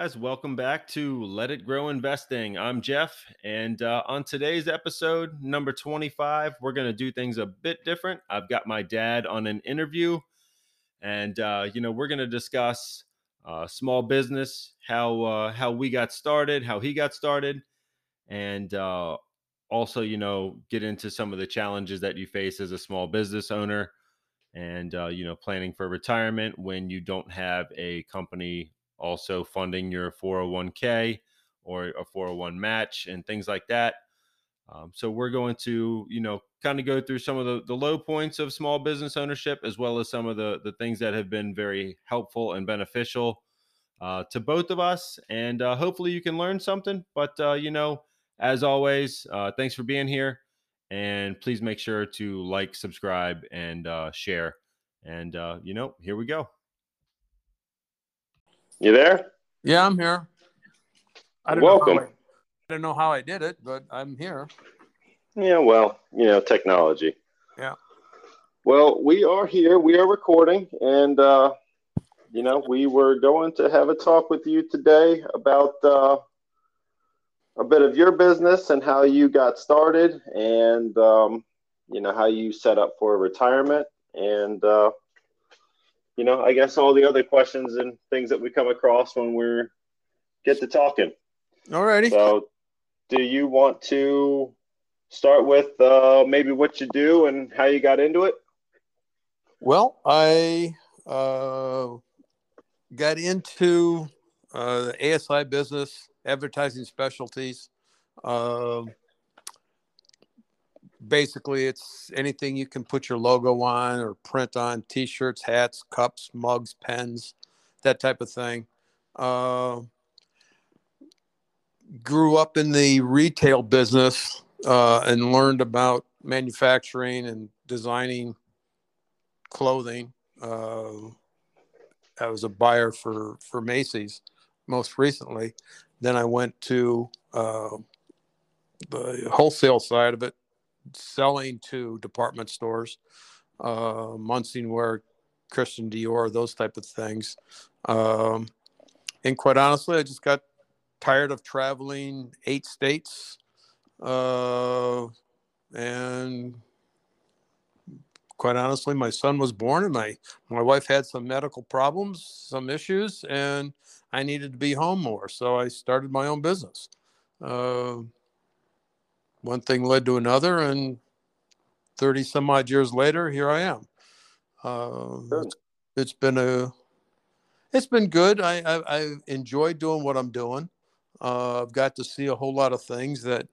Guys, welcome back to Let It Grow Investing. I'm Jeff, and uh, on today's episode, number 25, we're going to do things a bit different. I've got my dad on an interview, and uh, you know we're going to discuss uh, small business, how uh, how we got started, how he got started, and uh, also you know get into some of the challenges that you face as a small business owner, and uh, you know planning for retirement when you don't have a company also funding your 401k or a 401 match and things like that. Um, so we're going to, you know, kind of go through some of the, the low points of small business ownership, as well as some of the the things that have been very helpful and beneficial uh, to both of us. And uh, hopefully you can learn something. But uh, you know, as always, uh, thanks for being here, and please make sure to like, subscribe, and uh, share. And uh, you know, here we go. You there? Yeah, I'm here. I don't Welcome. Know I, I don't know how I did it, but I'm here. Yeah, well, you know, technology. Yeah. Well, we are here. We are recording, and uh, you know, we were going to have a talk with you today about uh, a bit of your business and how you got started, and um, you know how you set up for retirement, and uh, you know, I guess all the other questions and things that we come across when we're get to talking. Alrighty. So, do you want to start with uh, maybe what you do and how you got into it? Well, I uh, got into uh, the ASI business, advertising specialties. Um basically, it's anything you can put your logo on or print on t shirts, hats, cups, mugs, pens, that type of thing. Uh, grew up in the retail business uh, and learned about manufacturing and designing clothing. Uh, I was a buyer for for Macy's most recently. Then I went to uh, the wholesale side of it, selling to department stores, uh, Munsingwear, Christian Dior, those type of things. Um, and quite honestly, I just got tired of traveling eight states uh, and quite honestly my son was born and my my wife had some medical problems some issues and i needed to be home more so i started my own business uh, one thing led to another and 30 some odd years later here i am. Uh, it's, it's been a it's been good. I i, I enjoy doing what i'm doing. Uh, I've got to see a whole lot of things that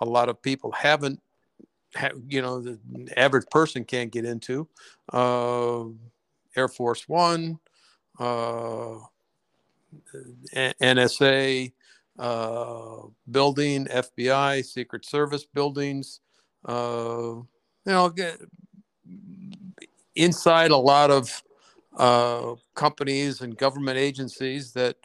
a lot of people haven't, ha- you know, the average person can't get into. Uh, Air Force One, uh, NSA uh, building, FBI, Secret Service buildings. Uh, you know, inside a lot of uh, companies and government agencies that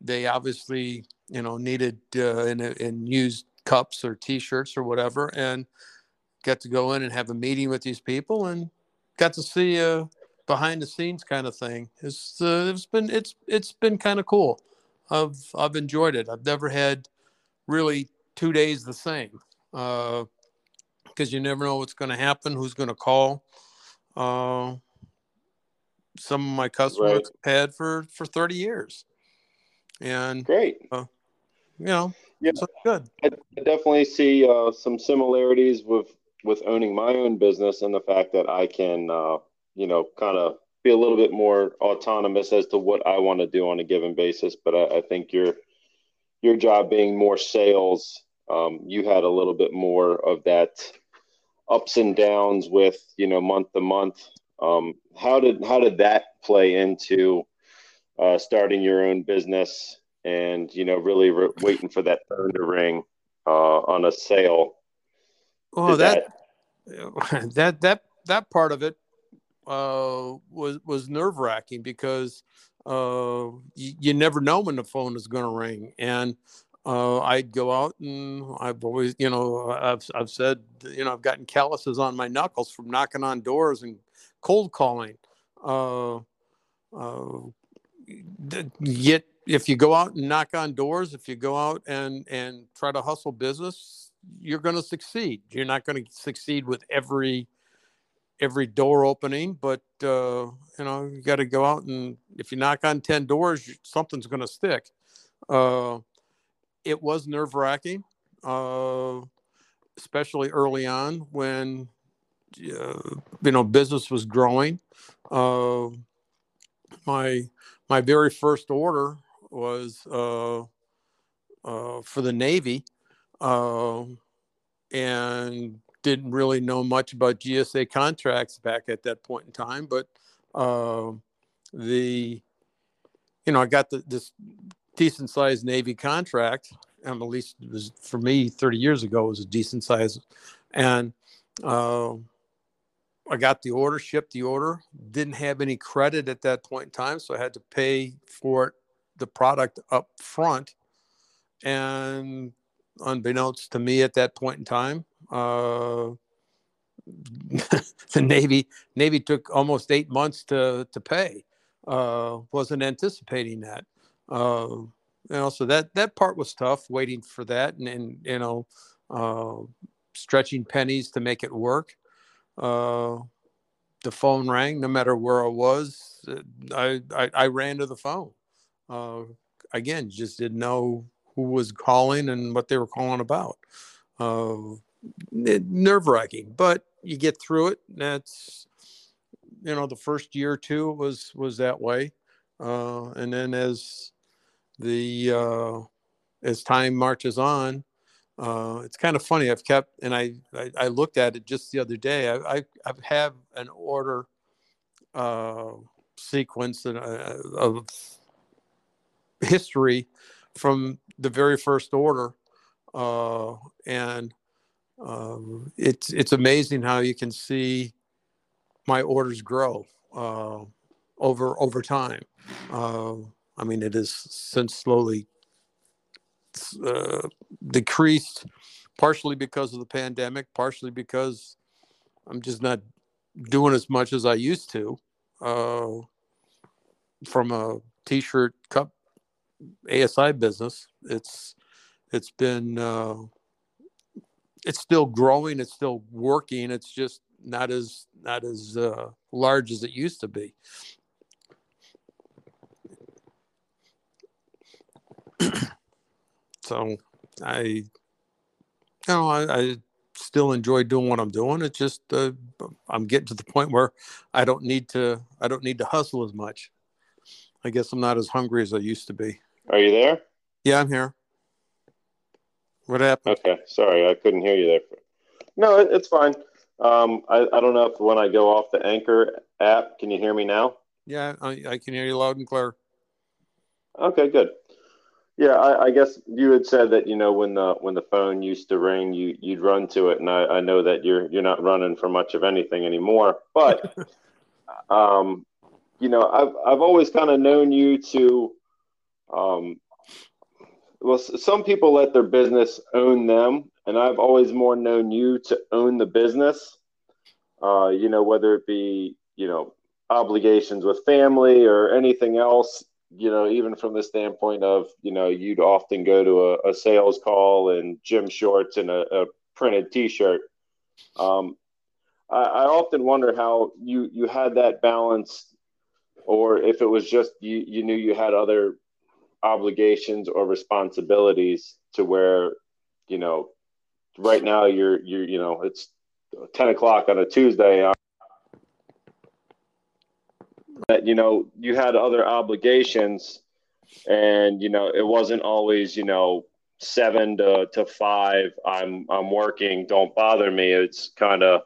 they obviously you know needed uh, and, and used cups or t-shirts or whatever and got to go in and have a meeting with these people and got to see a behind the scenes kind of thing it's uh, it's been it's it's been kind of cool i've i've enjoyed it i've never had really two days the same because uh, you never know what's going to happen who's going to call uh, some of my customers Right. had for for 30 years and Great. you know Yeah. so good I, I definitely see uh, some similarities with with owning my own business and the fact that I can, uh, you know, kind of be a little bit more autonomous as to what I want to do on a given basis. But I, I think your your job being more sales, um, you had a little bit more of that ups and downs with you know month to month. Um, how did how did that play into uh, starting your own business and you know really re- waiting for that phone to ring uh, on a sale. Oh, that, that that that that part of it uh, was was nerve wracking because uh, you, you, never know when the phone is going to ring, and uh, I'd go out and I've always, you know, I've I've said, you know, I've gotten calluses on my knuckles from knocking on doors and cold calling. Uh, uh, yet, if you go out and knock on doors, if you go out and and try to hustle business, you're going to succeed. You're not going to succeed with every every door opening, but uh, you know you got to go out and if you knock on ten doors, something's going to stick. Uh, it was nerve wracking, uh, especially early on when uh, you know business was growing. Uh, my my very first order was uh, for the Navy, and didn't really know much about GSA contracts back at that point in time, but uh, the you know I got the, this decent sized Navy contract. Um, at least it was for me 30 years ago it was a decent size, and uh, I got the order, shipped the order. Didn't have any credit at that point in time, so I had to pay for it, the product up front. And unbeknownst to me at that point in time, uh, the Navy Navy took almost eight months to to pay. Uh, wasn't anticipating that. Uh, you know, so that that part was tough, waiting for that, and, and you know, uh, stretching pennies to make it work. Uh, the phone rang, no matter where I was. I I, I ran to the phone. Uh, again, just didn't know who was calling and what they were calling about. Nerve wracking, but you get through it. That's you know the first year or two was was that way, uh, and then as the uh, as time marches on, uh, it's kind of funny. I've kept and I, I, I looked at it just the other day. I I, I have an order uh, sequence uh, of history from the very first order, uh, and um, it's it's amazing how you can see my orders grow uh, over over time. Uh, I mean, it has since slowly uh, decreased, partially because of the pandemic, partially because I'm just not doing as much as I used to. Uh, from a t-shirt cup ASI business, it's it's been uh, it's still growing it's still working it's just not as not as uh, large as it used to be. So i you know I, I, still enjoy doing what i'm doing it's just uh, i'm getting to the point where i don't need to i don't need to hustle as much. I guess i'm not as hungry as i used to be. Are you there? Yeah i'm here what happened? Okay, sorry, I couldn't hear you there. No, it, it's fine. Um, I, I don't know if when I go off the Anchor app, can you hear me now? Yeah, I, I can hear you loud and clear. Okay, good. Yeah, I, I, guess you had said that you know when the when the phone used to ring, you you'd run to it, and I, I know that you're you're not running for much of anything anymore. But um, you know, I've I've always kind of known you to um, well, some people let their business own them, and I've always more known you to own the business. Uh, you know, whether it be you know obligations with family or anything else. You know, even from the standpoint of you know, you'd often go to a, a sales call in gym shorts and a, a printed T-shirt. Um, I, I often wonder how you you had that balance, or if it was just you you knew you had other obligations or responsibilities to where you know right now you're you're you know it's 10 o'clock on a tuesday. Uh, that you know you had other obligations and you know it wasn't always you know seven to, to five i'm i'm working don't bother me. It's kind of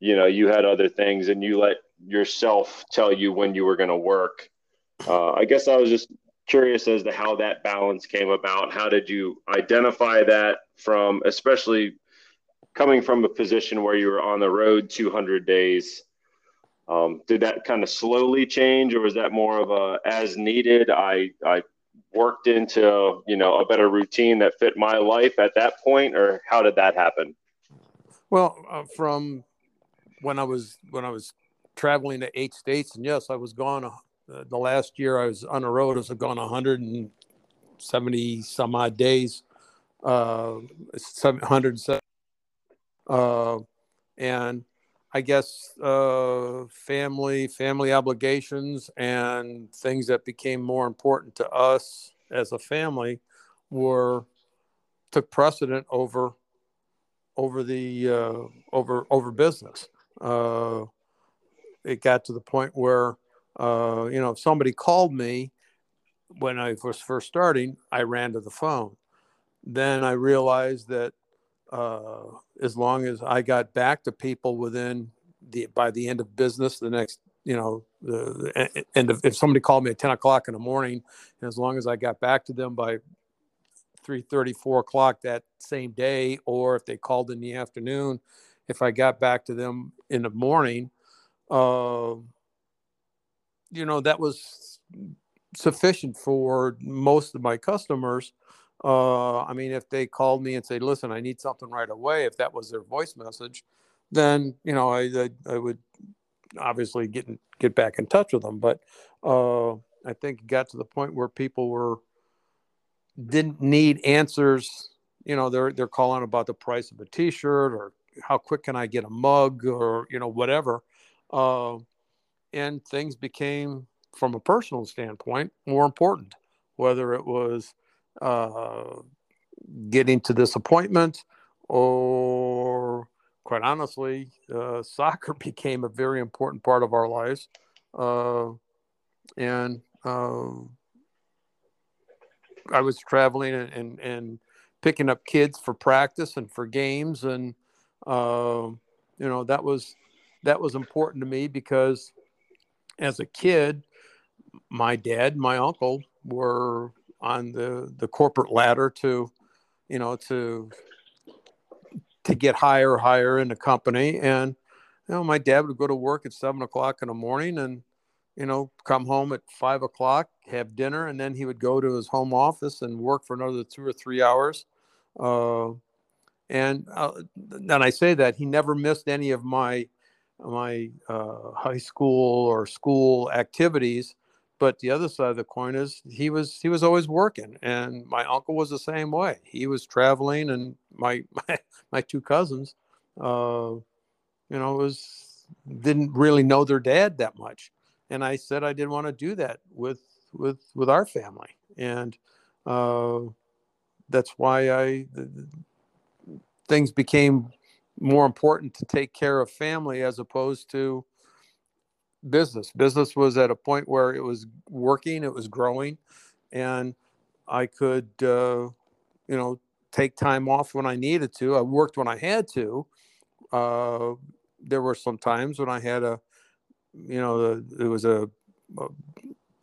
you know you had other things and you let yourself tell you when you were going to work. Uh, i guess i was just curious as to how that balance came about. How did you identify that from, especially coming from a position where you were on the road 200 days? Um, did that kind of slowly change, or was that more of a as needed? I I worked into you know a better routine that fit my life at that point, or how did that happen? Well, uh, from when I was when I was traveling to eight states, and yes, I was gone. Uh, the last year I was on the road, I've gone 170 some odd days, uh, 770. Uh, and I guess uh, family, family obligations, and things that became more important to us as a family were took precedent over over the uh, over over business. Uh, it got to the point where uh, you know if somebody called me when I was first starting, I ran to the phone. Then I realized that uh, as long as I got back to people within the by the end of business, the next you know the, the end of if somebody called me at 10 o'clock in the morning, and as long as I got back to them by 3.30 4 o'clock that same day or if they called in the afternoon if i got back to them in the morning uh, you know that was sufficient for most of my customers. Uh, i mean if they called me and say, listen i need something right away if that was their voice message then you know i, I, I would obviously get get back in touch with them. But uh, i think it got to the point where people were didn't need answers. You know, they're they're calling about the price of a T-shirt or how quick can I get a mug or you know whatever, uh, and things became, from a personal standpoint, more important. Whether it was uh, getting to this appointment or quite honestly, uh, soccer became a very important part of our lives. Uh, and uh, I was traveling and, and, and picking up kids for practice and for games, and uh, you know that was that was important to me because as a kid, my dad, my uncle were on the the corporate ladder to, you know, to to get higher, higher in the company, and you know, my dad would go to work at seven o'clock in the morning and you know, come home at five o'clock, have dinner, and then he would go to his home office and work for another two or three hours. Uh, and uh, then I say that he never missed any of my my uh, high school or school activities. But the other side of the coin is he was he was always working, and my uncle was the same way. He was traveling, and my my, my two cousins, uh, you know, was didn't really know their dad that much and I said I didn't want to do that with with with our family, and uh, that's why I things became more important to take care of family as opposed to business. Business was at a point where it was working, it was growing, and I could, uh, you know, take time off when I needed to. I worked when I had to. Uh, there were some times when I had a you know, it was a,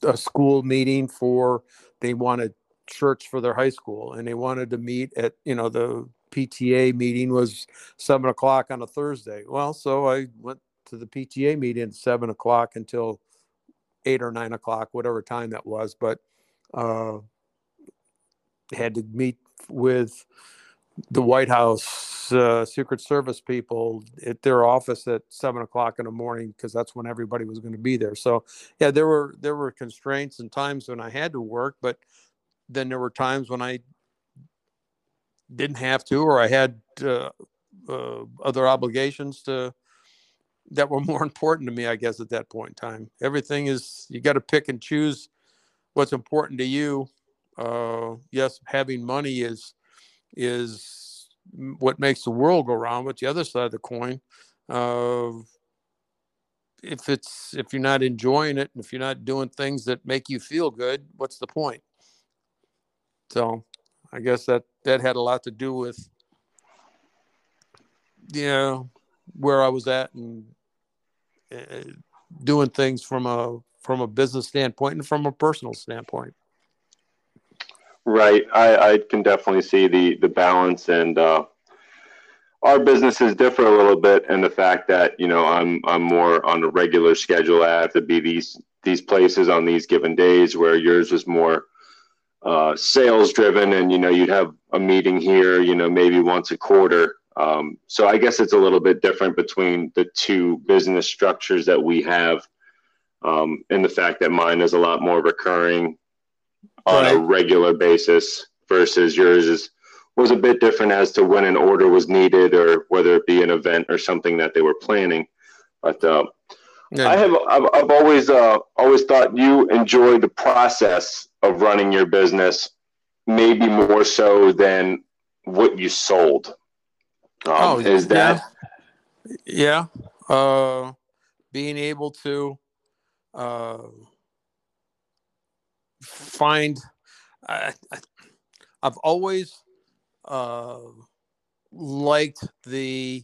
a school meeting for they wanted church for their high school, and they wanted to meet at you know the PTA meeting was seven o'clock on a Thursday. Well, so I went to the PTA meeting at seven o'clock until eight or nine o'clock, whatever time that was. But uh, had to meet with the White House uh, Secret Service people at their office at seven o'clock in the morning because that's when everybody was going to be there. So yeah, there were there were constraints and times when I had to work, but then there were times when I didn't have to, or I had uh, uh, other obligations to that were more important to me. I guess at that point in time, everything is you got to pick and choose what's important to you. Uh, yes, having money is is what makes the world go round. But the other side of the coin, uh, if it's if you're not enjoying it and if you're not doing things that make you feel good, what's the point? So, I guess that that had a lot to do with you know where I was at and uh, doing things from a from a business standpoint and from a personal standpoint. Right. I, I can definitely see the the balance and uh, our businesses differ a little bit and the fact that you know I'm I'm more on a regular schedule. I have to be these these places on these given days, where yours was more uh, sales driven, and you know you'd have a meeting here, you know maybe once a quarter. Um, so I guess it's a little bit different between the two business structures that we have, um, and the fact that mine is a lot more recurring on right. a regular basis versus yours is was a bit different as to when an order was needed or whether it be an event or something that they were planning. But uh, yeah. I have I've, I've always uh, always thought you enjoy the process of running your business, maybe more so than what you sold. Um, oh, is that? Yeah, yeah. Uh, being able to uh, find. I, I've always uh, liked the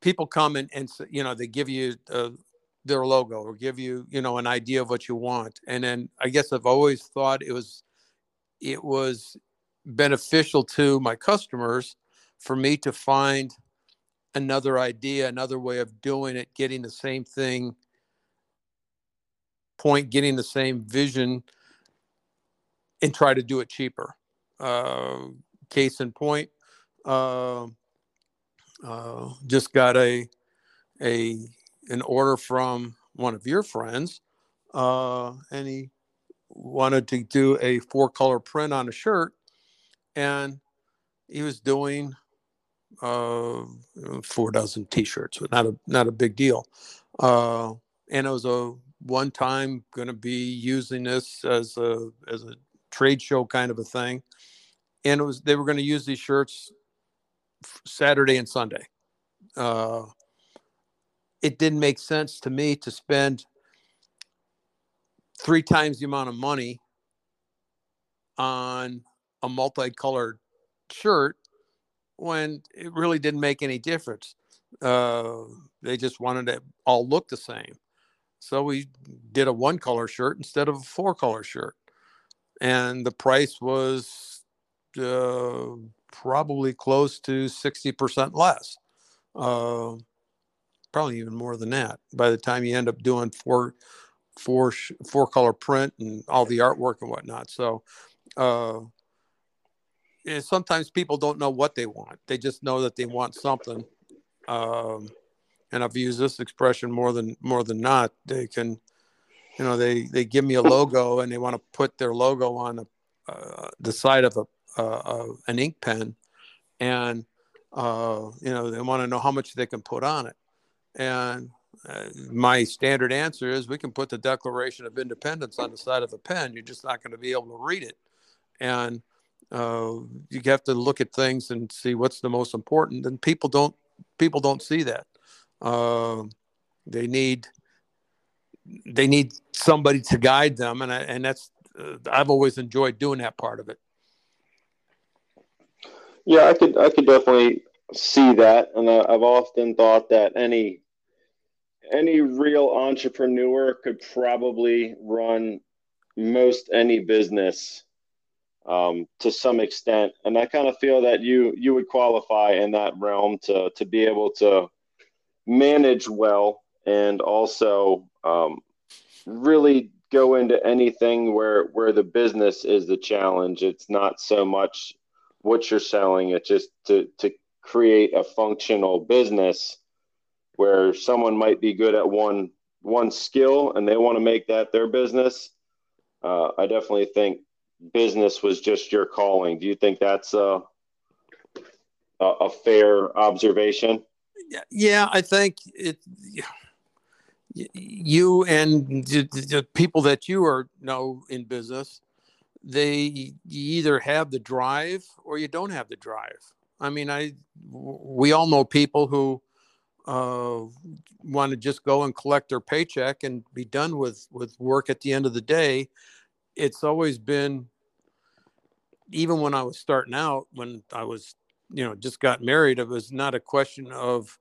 people come and, and you know they give you uh, their logo or give you you know an idea of what you want. And then i guess i've always thought it was it was beneficial to my customers for me to find another idea another way of doing it getting the same thing point getting the same vision and try to do it cheaper. Uh, case in point, uh, uh, just got a a an order from one of your friends, uh, and he wanted to do a four color print on a shirt, and he was doing uh, four dozen T-shirts, but not a not a big deal, uh, and it was a one time going to be using this as a as a trade show kind of a thing and it was they were going to use these shirts Saturday and Sunday. Uh, it didn't make sense to me to spend three times the amount of money on a multicolored shirt when it really didn't make any difference. Uh, they just wanted it all look the same. So we did a one color shirt instead of a four color shirt. And the price was uh, probably close to 60% less. Uh, probably even more than that by the time you end up doing four, four, four color print and all the artwork and whatnot. So, uh, sometimes people don't know what they want. They just know that they want something. Um, and I've used this expression more than more than not. They can, you know, they they give me a logo and they want to put their logo on a, uh, the side of a uh, an ink pen, and uh, you know they want to know how much they can put on it. And uh, my standard answer is we can put the Declaration of Independence on the side of a pen. You're just not going to be able to read it, and uh, you have to look at things and see what's the most important. And people don't people don't see that. Uh, they need they need somebody to guide them, and I, and that's uh, I've always enjoyed doing that part of it. Yeah, I could I could definitely see that, and I've often thought that any any real entrepreneur could probably run most any business um, to some extent, and I kind of feel that you you would qualify in that realm to to be able to manage well and also um, really go into anything where where the business is the challenge. It's not so much what you're selling. It's just to to create a functional business where someone might be good at one one skill and they want to make that their business. Uh, I definitely think business was just your calling. Do you think that's a a, a fair observation? Yeah, I think it. You and the people that you are know in business they either have the drive or you don't have the drive. I mean, I we all know people who uh, want to just go and collect their paycheck and be done with with work at the end of the day. It's always been, even when I was starting out, when I was, you know, just got married, it was not a question of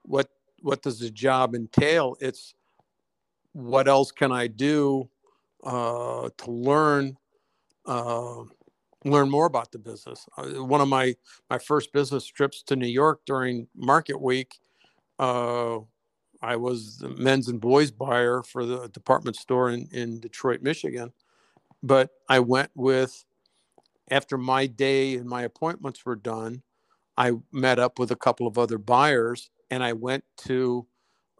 what what does the job entail. It's what else can I do uh, to learn uh, learn more about the business. Uh, one of my my first business trips to New York during Market Week, uh, I was the men's and boys buyer for the department store in, in Detroit, Michigan. But I went with after my day and my appointments were done, I met up with a couple of other buyers and I went to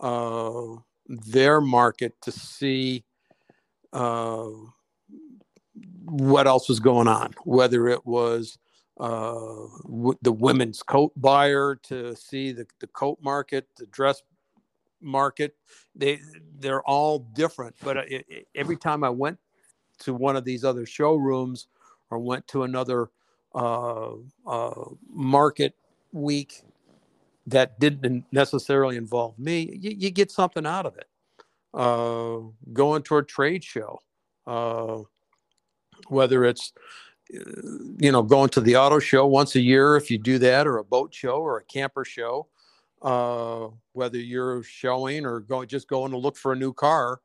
uh, their market to see uh, what else was going on, whether it was uh, w- the women's coat buyer to see the, the coat market, the dress market. They they're all different, but it, it, every time I went to one of these other showrooms or went to another uh, uh, market week that didn't necessarily involve me, you, you get something out of it. Uh, going to a trade show, uh, whether it's you know going to the auto show once a year if you do that, or a boat show, or a camper show, uh, whether you're showing or going just going to look for a new car.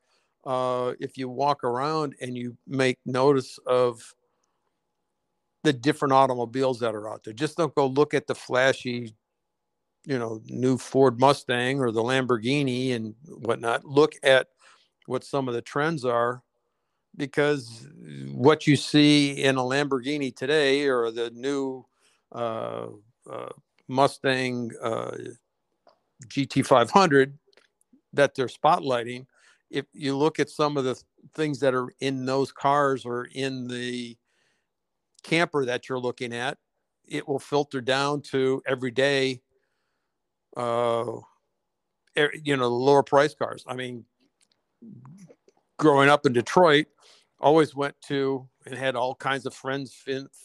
Uh, if you walk around and you make notice of the different automobiles that are out there. Just don't go look at the flashy, you know, new Ford Mustang or the Lamborghini and whatnot. Look at what some of the trends are because what you see in a Lamborghini today or the new uh, uh, Mustang uh, GT500 that they're spotlighting, if you look at some of the things that are in those cars or in the camper that you're looking at, it will filter down to everyday, uh, you know, lower price cars. I mean, growing up in Detroit, always went to and had all kinds of friends,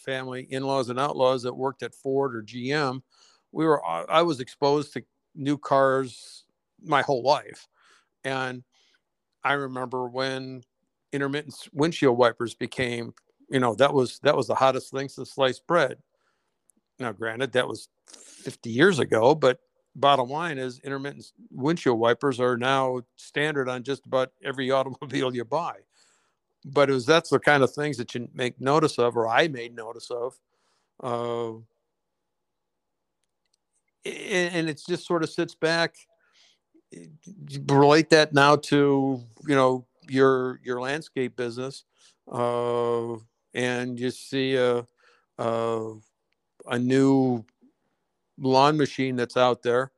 family, in-laws, and outlaws that worked at Ford or GM. We were, uh, I was exposed to new cars my whole life, and I remember when intermittent windshield wipers became you know that was that was the hottest thing since sliced bread. Now granted that was 50 years ago but bottom line is intermittent windshield wipers are now standard on just about every automobile you buy but it was that's the kind of things that you make notice of or i made notice of uh, and it just sort of sits back relate that now to you know your your landscape business uh, and you see a, a, a new lawn machine that's out there.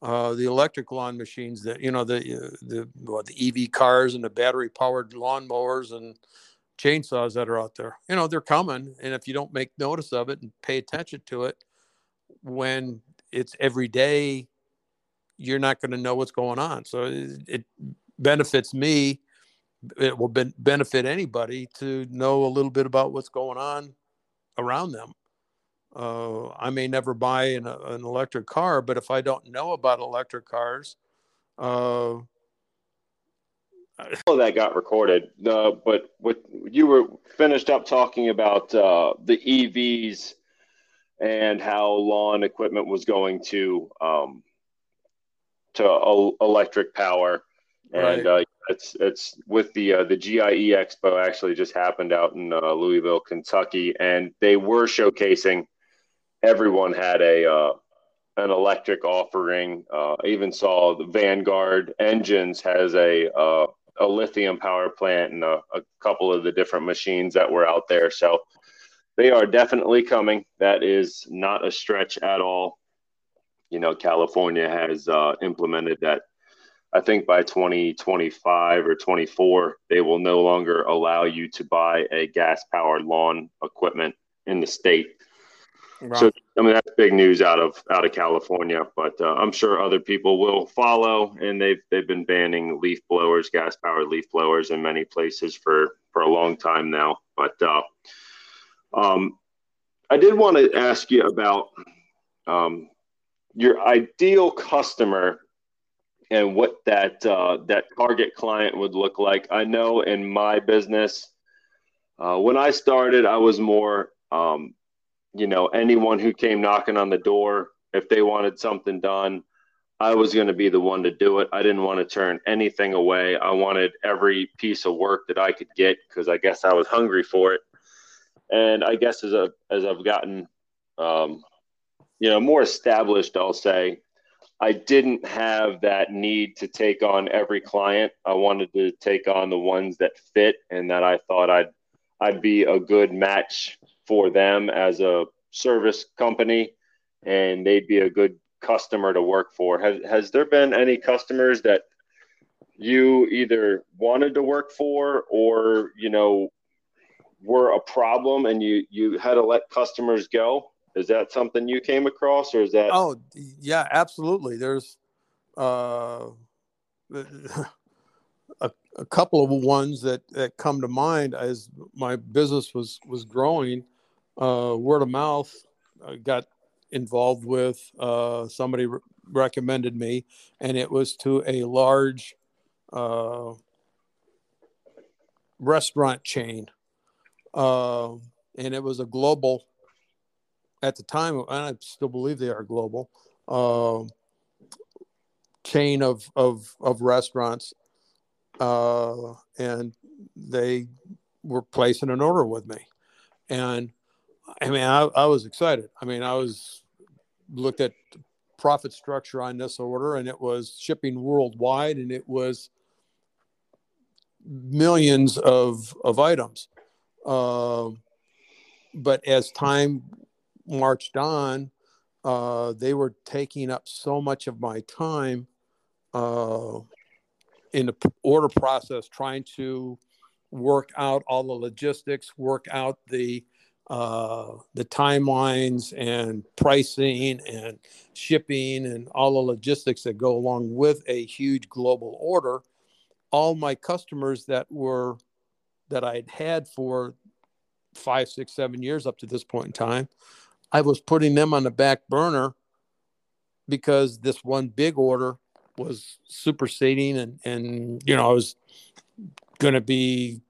Uh, the electric lawn machines that you know the uh, the the EV cars and the battery powered lawn mowers and chainsaws that are out there. You know they're coming, and if you don't make notice of it and pay attention to it, when it's every day, you're not going to know what's going on. So it, it benefits me it will ben- benefit anybody to know a little bit about what's going on around them. Uh, I may never buy an, an, electric car, but if I don't know about electric cars, uh, all that got recorded. Uh, but what you were finished up talking about uh, the EVs and how lawn equipment was going to um, to electric power, and right. uh, it's it's with the uh, the GIE Expo actually just happened out in uh, Louisville, Kentucky, and they were showcasing. Everyone had a uh, an electric offering. Uh, I even saw the Vanguard Engines has a uh, a lithium power plant and a, a, couple of the different machines that were out there. So they are definitely coming. That is not a stretch at all. You know, California has uh, implemented that I think by 2025 or 24, they will no longer allow you to buy a gas powered lawn equipment in the state. Wow. So I mean that's big news out of out of California, but uh, I'm sure other people will follow. And they've they've been banning leaf blowers, gas powered leaf blowers, in many places for for a long time now. But uh, um, I did want to ask you about um, your ideal customer and what that uh, that target client would look like. I know in my business, uh, when I started, I was more, um, you know, anyone who came knocking on the door, if they wanted something done, I was going to be the one to do it. I didn't want to turn anything away. I wanted every piece of work that I could get because I guess I was hungry for it. and I guess as a as I've gotten, um, you know, more established, I'll say, I didn't have that need to take on every client. I wanted to take on the ones that fit and that I thought I'd I'd be a good match for them as a service company, and they'd be a good customer to work for. Has has there been any customers that you either wanted to work for or you know were a problem and you you had to let customers go? Is that something you came across or is that oh yeah absolutely. There's uh a, a couple of ones that that come to mind as my business was was growing uh word of mouth I got involved with uh somebody re- recommended me and it was to a large uh restaurant chain. Uh, and it was a global at the time, and I still believe they are global uh, chain of of of restaurants, uh, and they were placing an order with me, and I mean I, I was excited. I mean I was looked at profit structure on this order, and it was shipping worldwide, and it was millions of of items uh, but as time marched on, uh, they were taking up so much of my time uh, in the order process, trying to work out all the logistics, work out the uh, the timelines and pricing and shipping and all the logistics that go along with a huge global order. All my customers that were that I'd had for five, six, seven years up to this point in time, I was putting them on the back burner because this one big order was superseding and, and you know, I was going to be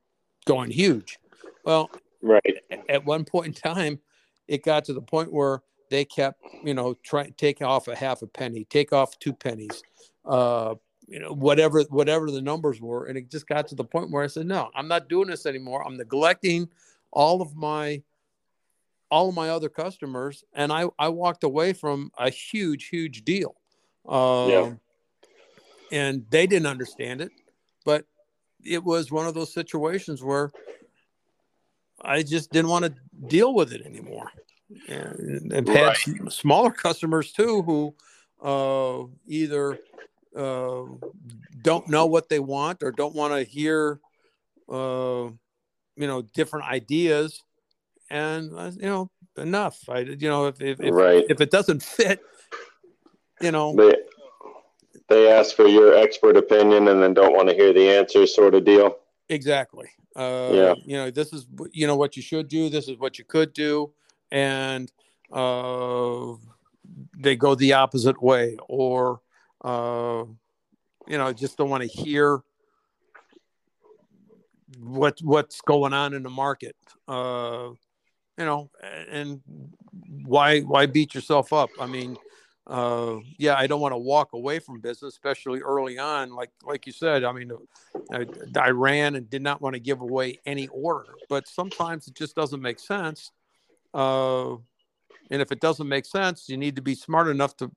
going huge. Well, right. At one point in time, it got to the point where they kept, you know, trying take off a half a penny, take off two pennies, uh, you know whatever whatever the numbers were. And it just got to the point where i said no i'm not doing this anymore. I'm neglecting all of my all of my other customers. And i i walked away from a huge huge deal. Um, yeah. and they didn't understand it. But it was one of those situations where i just didn't want to deal with it anymore and, and right. had smaller customers too who uh, either uh, don't know what they want or don't want to hear, uh, you know, different ideas. And uh, you know, enough. I, you know, if if, right. if, if it doesn't fit, you know, they they ask for your expert opinion and then don't want to hear the answers, sort of deal. Exactly. Uh, yeah. You know, this is you know what you should do. This is what you could do, and uh, they go the opposite way, or uh, you know, just don't want to hear what what's going on in the market. Uh, you know, and why why beat yourself up? I mean, uh, yeah, I don't want to walk away from business, especially early on. Like like you said, I mean, I, I ran and did not want to give away any order, but sometimes it just doesn't make sense. Uh, and if it doesn't make sense, you need to be smart enough to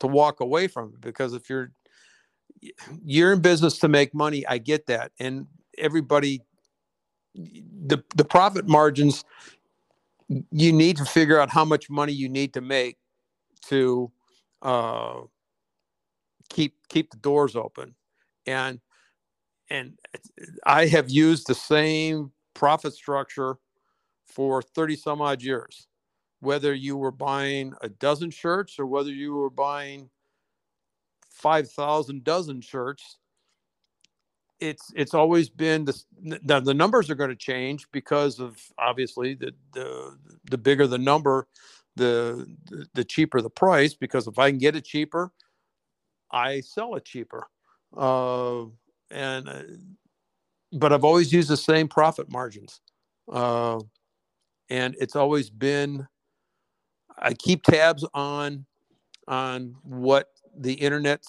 to walk away from it because if you're you're in business to make money i get that and everybody the the profit margins you need to figure out how much money you need to make to uh, keep keep the doors open and and i have used the same profit structure for 30 some odd years whether you were buying a dozen shirts or whether you were buying 5,000 dozen shirts, it's it's always been the the, numbers are going to change because of obviously the the the bigger the number, the, the the cheaper the price. Because if I can get it cheaper, I sell it cheaper. Uh, and uh, but I've always used the same profit margins, uh, and it's always been I keep tabs on on what the internet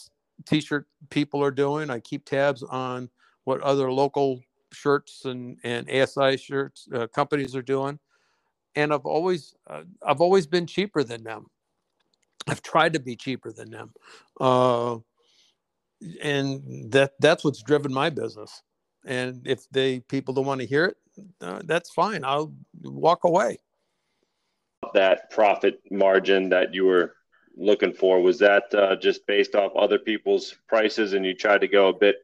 t-shirt people are doing. I keep tabs on what other local shirts and and ASI shirts uh, companies are doing. and I've always uh, I've always been cheaper than them. I've tried to be cheaper than them, uh, and that that's what's driven my business. And if they people don't want to hear it, uh, that's fine. I'll walk away. That profit margin that you were looking for was that uh, just based off other people's prices, and you tried to go a bit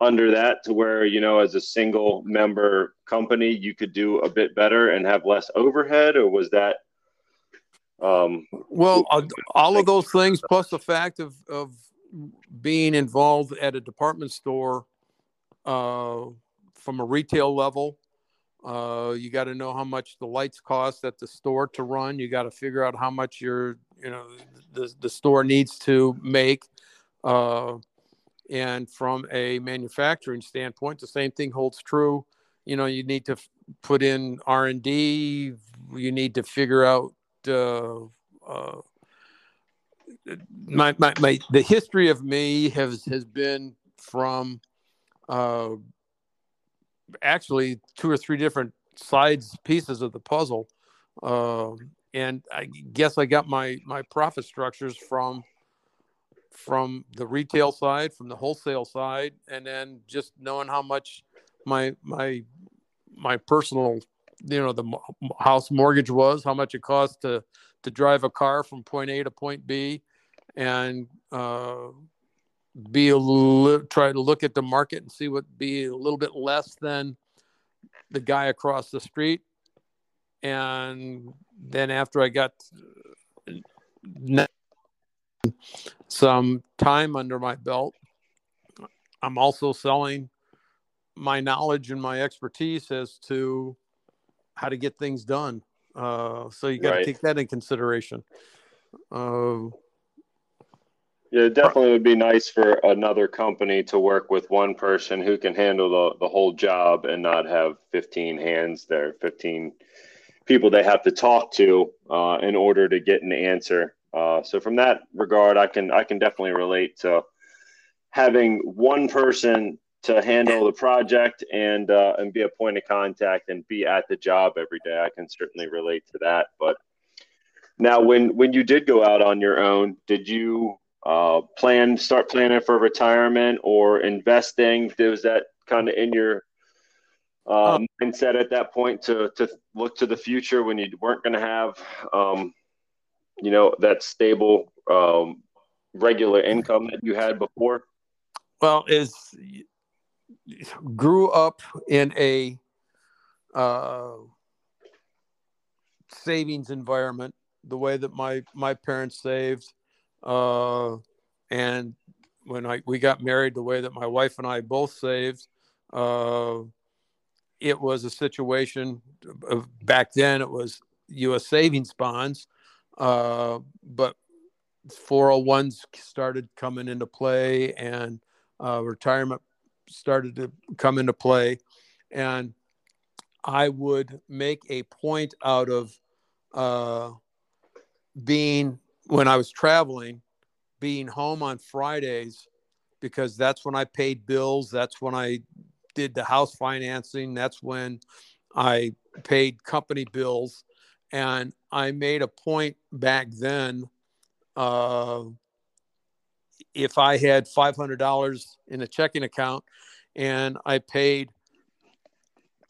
under that to where you know as a single member company you could do a bit better and have less overhead or was that um, well all of those things plus the fact of of being involved at a department store uh, from a retail level uh, you got to know how much the lights cost at the store to run you got to figure out how much your you know the, the store needs to make uh, and from a manufacturing standpoint, the same thing holds true. You know, you need to f- put in R and D. You need to figure out uh, uh, my, my, my the history of me has has been from uh, actually two or three different sides pieces of the puzzle, uh, and I guess I got my my profit structures from from the retail side, from the wholesale side, and then just knowing how much my my my personal, you know, the house mortgage was, how much it cost to to drive a car from point A to point B, and uh, be a little, try to look at the market and see what be a little bit less than the guy across the street, and then after I got some time under my belt. I'm also selling my knowledge and my expertise as to how to get things done. Uh, so you got to right. take that in consideration. Uh, yeah, it definitely would be nice for another company to work with one person who can handle the, the whole job and not have 15 hands there, 15 people they have to talk to uh, in order to get an answer. Uh, so from that regard, I can I can definitely relate to having one person to handle the project and uh, and be a point of contact and be at the job every day. I can certainly relate to that. But now, when when you did go out on your own, did you uh, plan start planning for retirement or investing? Was that kind of in your uh, mindset at that point to to look to the future when you weren't going to have um, you know, that stable, um, regular income that you had before? Well, is grew up in a uh, savings environment, the way that my my parents saved, uh, and when I we got married, the way that my wife and I both saved. Uh, it was a situation of, back then. It was U.S. savings bonds, uh, but 401s started coming into play and uh, retirement started to come into play. And I would make a point out of uh, being, when I was traveling, being home on Fridays because that's when I paid bills. That's when I did the house financing. That's when I paid company bills. And I made a point back then. Uh, if I had $500 in a checking account and I paid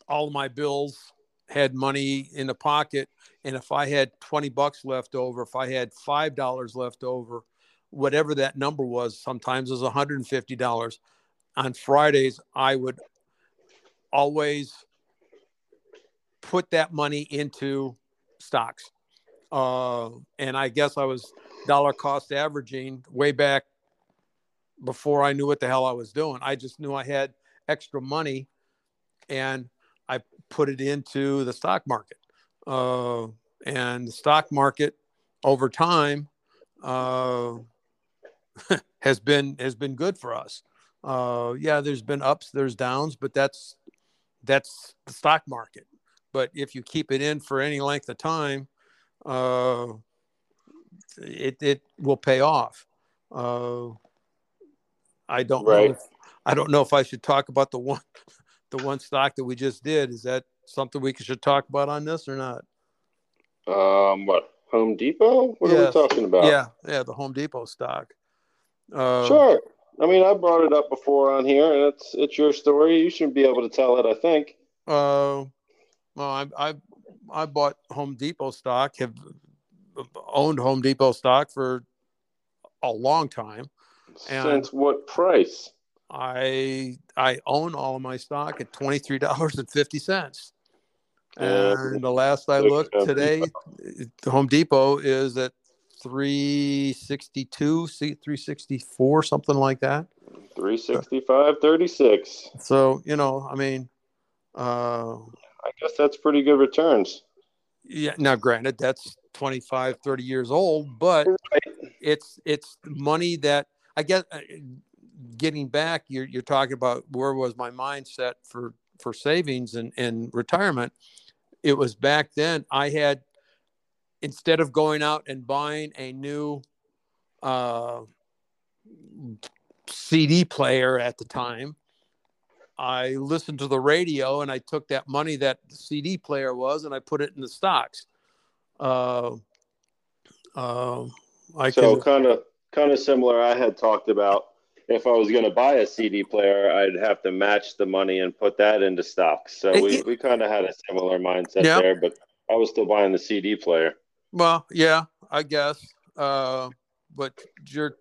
all my bills, had money in the pocket, and if I had 20 bucks left over, if I had $5 left over, whatever that number was, sometimes it was $150. On Fridays, I would always put that money into stocks. Uh, and I guess I was dollar cost averaging way back before I knew what the hell I was doing. I just knew I had extra money and put it into the stock market. Uh, and the stock market over time uh, has been has been good for us. Uh, yeah, there's been ups, there's downs, but that's that's the stock market. But if you keep it in for any length of time, uh, it it will pay off. Uh, I don't right. know. If, I don't know if I should talk about the one, the one stock that we just did. Is that something we should talk about on this or not? Um, what Home Depot? What yes. are we talking about? Yeah, yeah, the Home Depot stock. Uh, sure. I mean, I brought it up before on here, and it's it's your story. You should be able to tell it. I think. Uh, well, I I I bought Home Depot stock. Have owned Home Depot stock for a long time. Since what price? I I own all of my stock at twenty three dollars and fifty cents. And the last I looked today, Home Depot is at 362, 364, something like that. 365, 36. So, you know, I mean, uh, I guess that's pretty good returns. Yeah. Now, granted, that's 25, 30 years old, but right. it's, it's money that I guess uh, getting back, you're, you're talking about where was my mindset for, for savings and, and retirement. It was back then I had, instead of going out and buying a new uh, CD player at the time, I listened to the radio and I took that money that the CD player was and I put it in the stocks. Uh, uh, I so kind of kind of similar. I had talked about if I was going to buy a CD player, I'd have to match the money and put that into stocks. So we, it, we kind of had a similar mindset yeah. there, but I was still buying the CD player. Well, yeah, I guess. Uh, but you're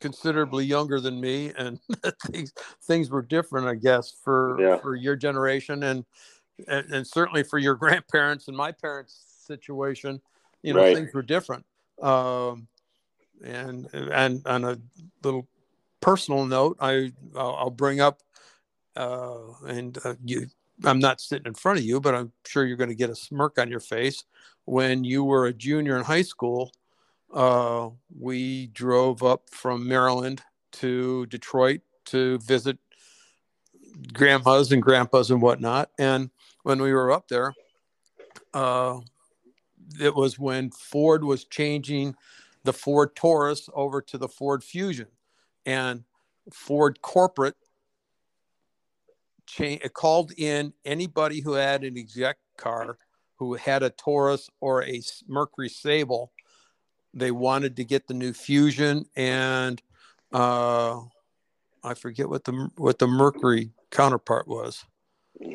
considerably younger than me, and things things were different, I guess, for yeah. for your generation, and, and, and certainly for your grandparents and my parents' situation. You know, right. things were different. Um, and and on a little personal note, I I'll, bring up, uh, and uh, you. I'm not sitting in front of you, but I'm sure you're going to get a smirk on your face when you were a junior in high school. Uh, we drove up from Maryland to Detroit to visit grandmas and grandpas and whatnot. And when we were up there, uh, it was when Ford was changing the Ford Taurus over to the Ford Fusion, and Ford corporate cha- called in anybody who had an exec car who had a Taurus or a Mercury Sable. They wanted to get the new Fusion, and uh, I forget what the what the Mercury counterpart was.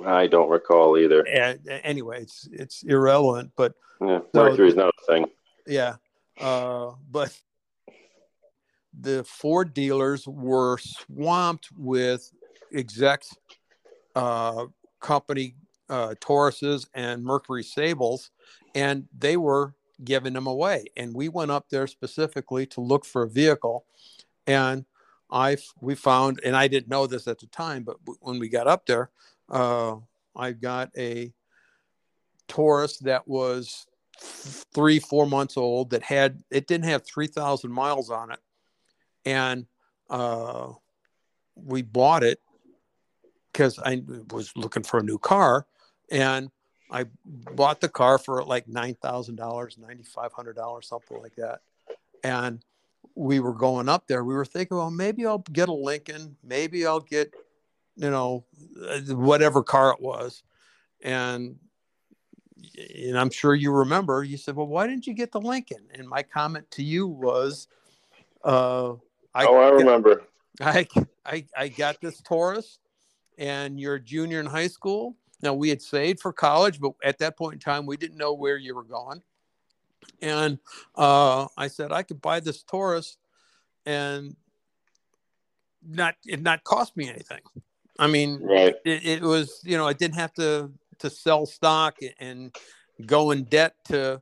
I don't recall either. And, anyway, it's it's irrelevant, but yeah, Mercury's so, not a thing. Yeah, uh, but the Ford dealers were swamped with execs, uh, company uh, Tauruses and Mercury Sables, and they were giving them away. And we went up there specifically to look for a vehicle, and I we found, and I didn't know this at the time, but when we got up there, uh, I got a Taurus that was three, four months old that had, it didn't have 3,000 miles on it. And uh, we bought it because I was looking for a new car. And I bought the car for like $9,000, $9,500, something like that. And we were going up there. We were thinking, well, maybe I'll get a Lincoln. Maybe I'll get, you know, whatever car it was. And and I'm sure you remember, you said, "Well, why didn't you get the Lincoln?" And my comment to you was, uh, I, "Oh, I remember. I, I I got this Taurus, and you're a junior in high school. Now we had saved for college, but at that point in time, we didn't know where you were going. And uh, I said I could buy this Taurus, and not it not cost me anything. I mean, right. it, it was you know I didn't have to to sell stock and go in debt to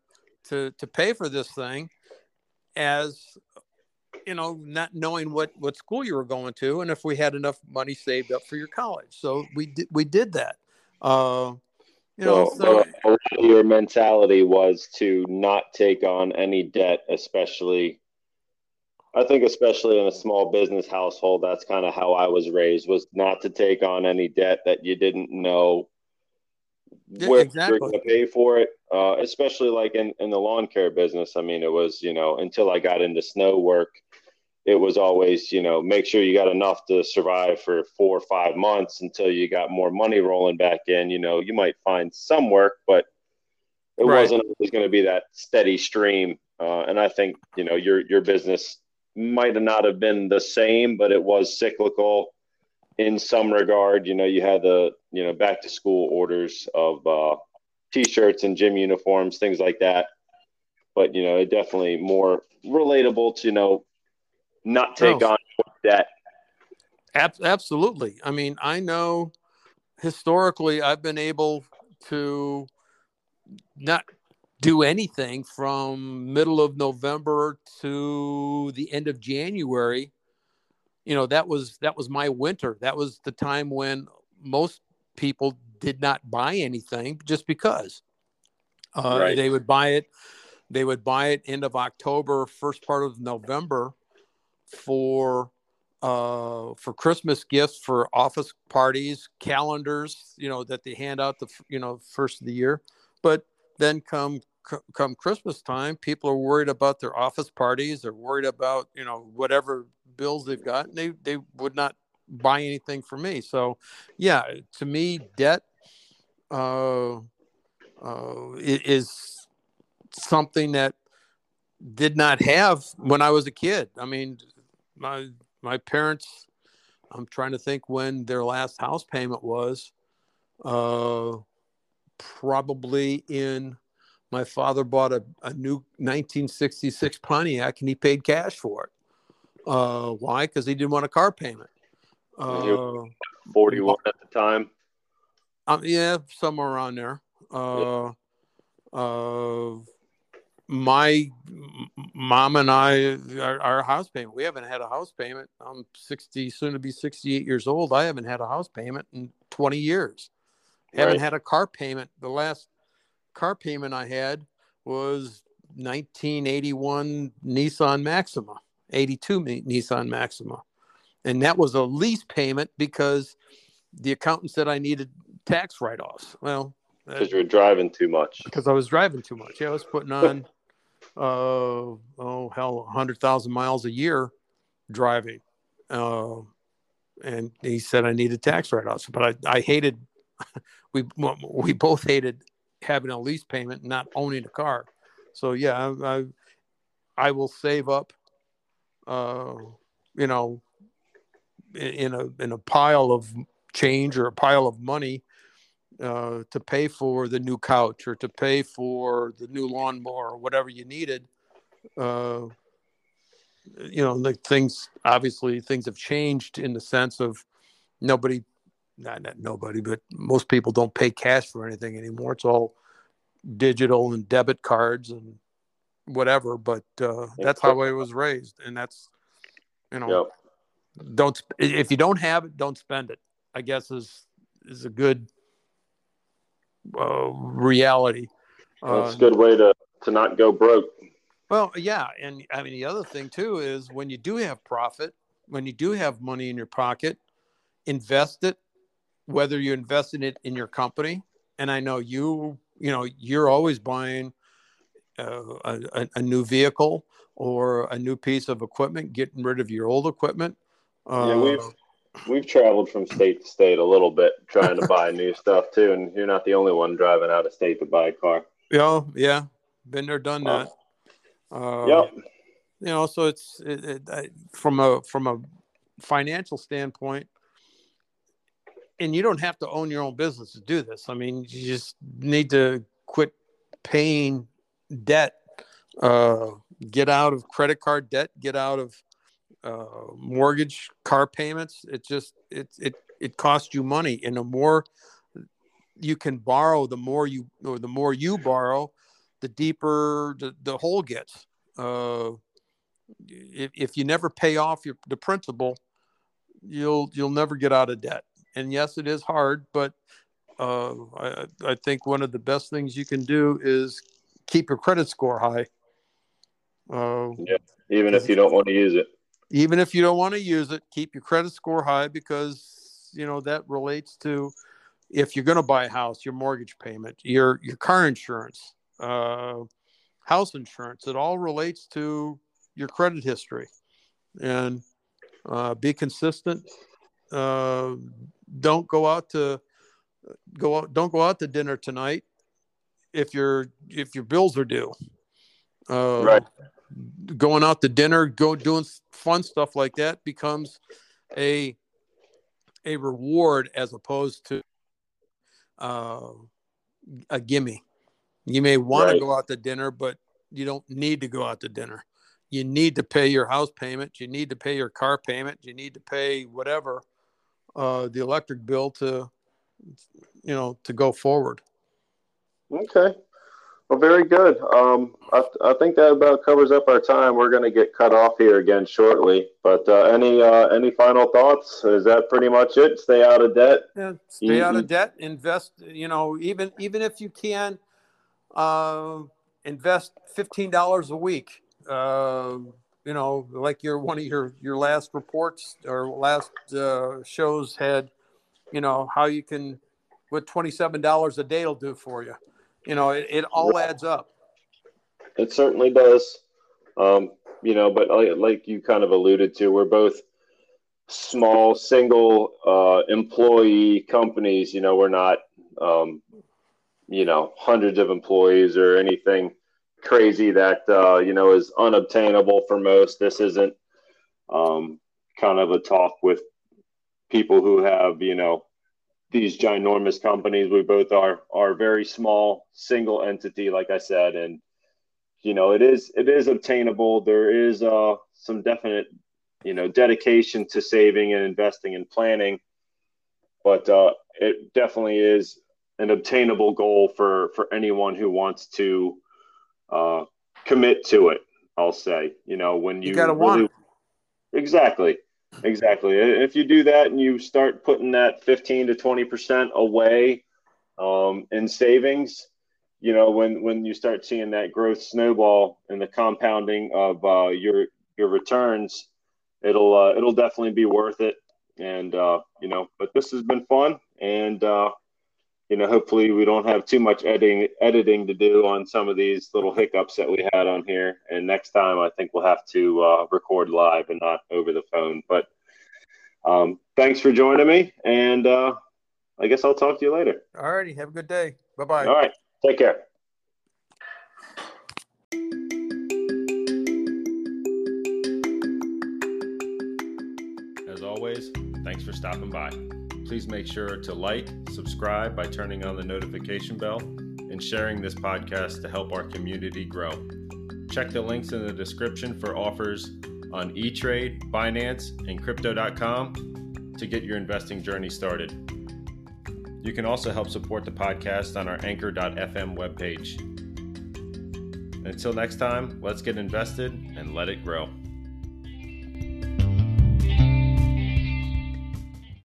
to to pay for this thing as you know not knowing what what school you were going to and if we had enough money saved up for your college so we did we did that uh you know so, so your mentality was to not take on any debt especially i think especially in a small business household that's kind of how i was raised was not to take on any debt that you didn't know where exactly. you're going to pay for it, uh, especially like in, in the lawn care business. I mean, it was, you know, until I got into snow work, it was always, you know, make sure you got enough to survive for four or five months until you got more money rolling back in. You know, you might find some work, but it Right. wasn't always going to be that steady stream. Uh, and I think you know your your business might have not have been the same, but it was cyclical in some regard. You know, you had the you know back to school orders of uh, t-shirts and gym uniforms, things like that. But you know, it definitely more relatable to you know not take No. on debt. Ab- absolutely. I mean, I know historically I've been able to not do anything from middle of November to the end of January. You know, that was that was my winter. That was the time when most people did not buy anything just because. Uh, Right. They would buy it. They would buy it end of October, first part of November, for uh, for Christmas gifts, for office parties, calendars, you know, that they hand out the you know first of the year. But then come come Christmas time, people are worried about their office parties. They're worried about you know whatever bills they've got, and they they would not buy anything for me. So, yeah, to me, debt uh, uh, is something that did not have when I was a kid. I mean, my my parents. I'm trying to think when their last house payment was. Uh, probably in. My father bought a, a new 1966 Pontiac and he paid cash for it. Uh, why? Because he didn't want a car payment. Uh, Forty one at the time. um, yeah, somewhere around there. Uh, uh, my mom and I, our, our house payment, we haven't had a house payment. I'm 60, soon to be 68 years old. I haven't had a house payment in 20 years. Haven't had a car payment. The last car payment I had was 1981 Nissan Maxima, 82 Nissan Maxima. And that was a lease payment because the accountant said I needed tax write offs. Well, uh, because you were driving too much. because I was driving too much. Yeah, I was putting on, uh, oh hell, hundred thousand miles a year driving, uh, and he said I needed tax write-offs. But I, I hated, we we both hated having a lease payment, and not owning a car. So yeah, I I, I will save up, uh, you know, in, in a in a pile of change or a pile of money uh, to pay for the new couch or to pay for the new lawnmower or whatever you needed. Uh, you know, like things obviously things have changed in the sense of nobody, not, not nobody, but most people don't pay cash for anything anymore. It's all digital and debit cards and whatever. But uh, that's how I was raised, and that's you know, Yep. don't if you don't have it, don't spend it. I guess is is a good uh, reality. That's Uh, a good way to to not go broke. well, yeah, and I mean the other thing too is when you do have profit, when you do have money in your pocket, invest it. Whether you invest in it in your company, and I know you, you know, you're always buying uh, a, a, a new vehicle or a new piece of equipment, getting rid of your old equipment. Uh, Yeah, we've we've traveled from state to state a little bit trying to buy new stuff too, and you're not the only one driving out of state to buy a car. yeah, yeah, been there, done that. Uh, yep. you know so it's it, it, I- from a from a financial standpoint and you don't have to own your own business to do this i mean you just need to quit paying debt uh, get out of credit card debt get out of uh, mortgage car payments it just it it it costs you money. And the more you can borrow the more you or the more you borrow the deeper the, the hole gets. Uh, if, if you never pay off your the principal you'll you'll never get out of debt. And yes it is hard but uh, I, I think one of the best things you can do is keep your credit score high. Uh, Even if you don't want to use it. Even if you don't want to use it keep your credit score high because you know that relates to if you're going to buy a house your mortgage payment your your car insurance uh, house insurance it all relates to your credit history and uh, be consistent uh, don't go out to go out don't go out to dinner tonight if your if your bills are due. Uh, Right. Going out to dinner, go doing fun stuff like that becomes a a reward as opposed to uh, a gimme. You may want Right. to go out to dinner, but you don't need to go out to dinner. You need to pay your house payment. You need to pay your car payment. You need to pay whatever uh, the electric bill to, you know, to go forward. Okay. Well, very good. Um, I, I think that about covers up our time. We're going to get cut off here again shortly. But uh, any uh, any final thoughts? Is that pretty much it? Stay out of debt. Yeah, stay out of Mhm. debt. Invest. You know, even even if you can, uh, invest fifteen dollars a week. Uh, you know, like your one of your your last reports or last uh, shows had. You know how you can, what twenty seven dollars a day will do for you. You know, it, it all adds up. It certainly does. Um, you know, but like, like you kind of alluded to, we're both small, single uh, employee companies. You know, we're not, um, you know, hundreds of employees or anything crazy that uh, you know is unobtainable for most. This isn't um, kind of a talk with people who have, you know, these ginormous companies. We both are are very small, single entity, like I said, and you know it is it is obtainable. There is uh, some definite, you know, dedication to saving and investing and planning, but uh, it definitely is an obtainable goal for for anyone who wants to uh, commit to it. I'll say, you know, when you, You gotta want. Exactly. Exactly. If you do that and you start putting that 15 to 20% away um, in savings, you know, when, when you start seeing that growth snowball and the compounding of uh, your, your returns, it'll, uh, it'll definitely be worth it. And, uh, you know, but this has been fun. And, uh, you know, hopefully we don't have too much editing editing to do on some of these little hiccups that we had on here. And next time, I think we'll have to uh, record live and not over the phone. But um, thanks for joining me, and uh, I guess I'll talk to you later. All righty. Have a good day. Bye bye. All right, take care. As always, thanks for stopping by. Please make sure to like, subscribe by turning on the notification bell, and sharing this podcast to help our community grow. Check the links in the description for offers on eTrade, Binance, and Crypto.com to get your investing journey started. You can also help support the podcast on our Anchor.fm webpage. Until next time, let's get invested and let it grow.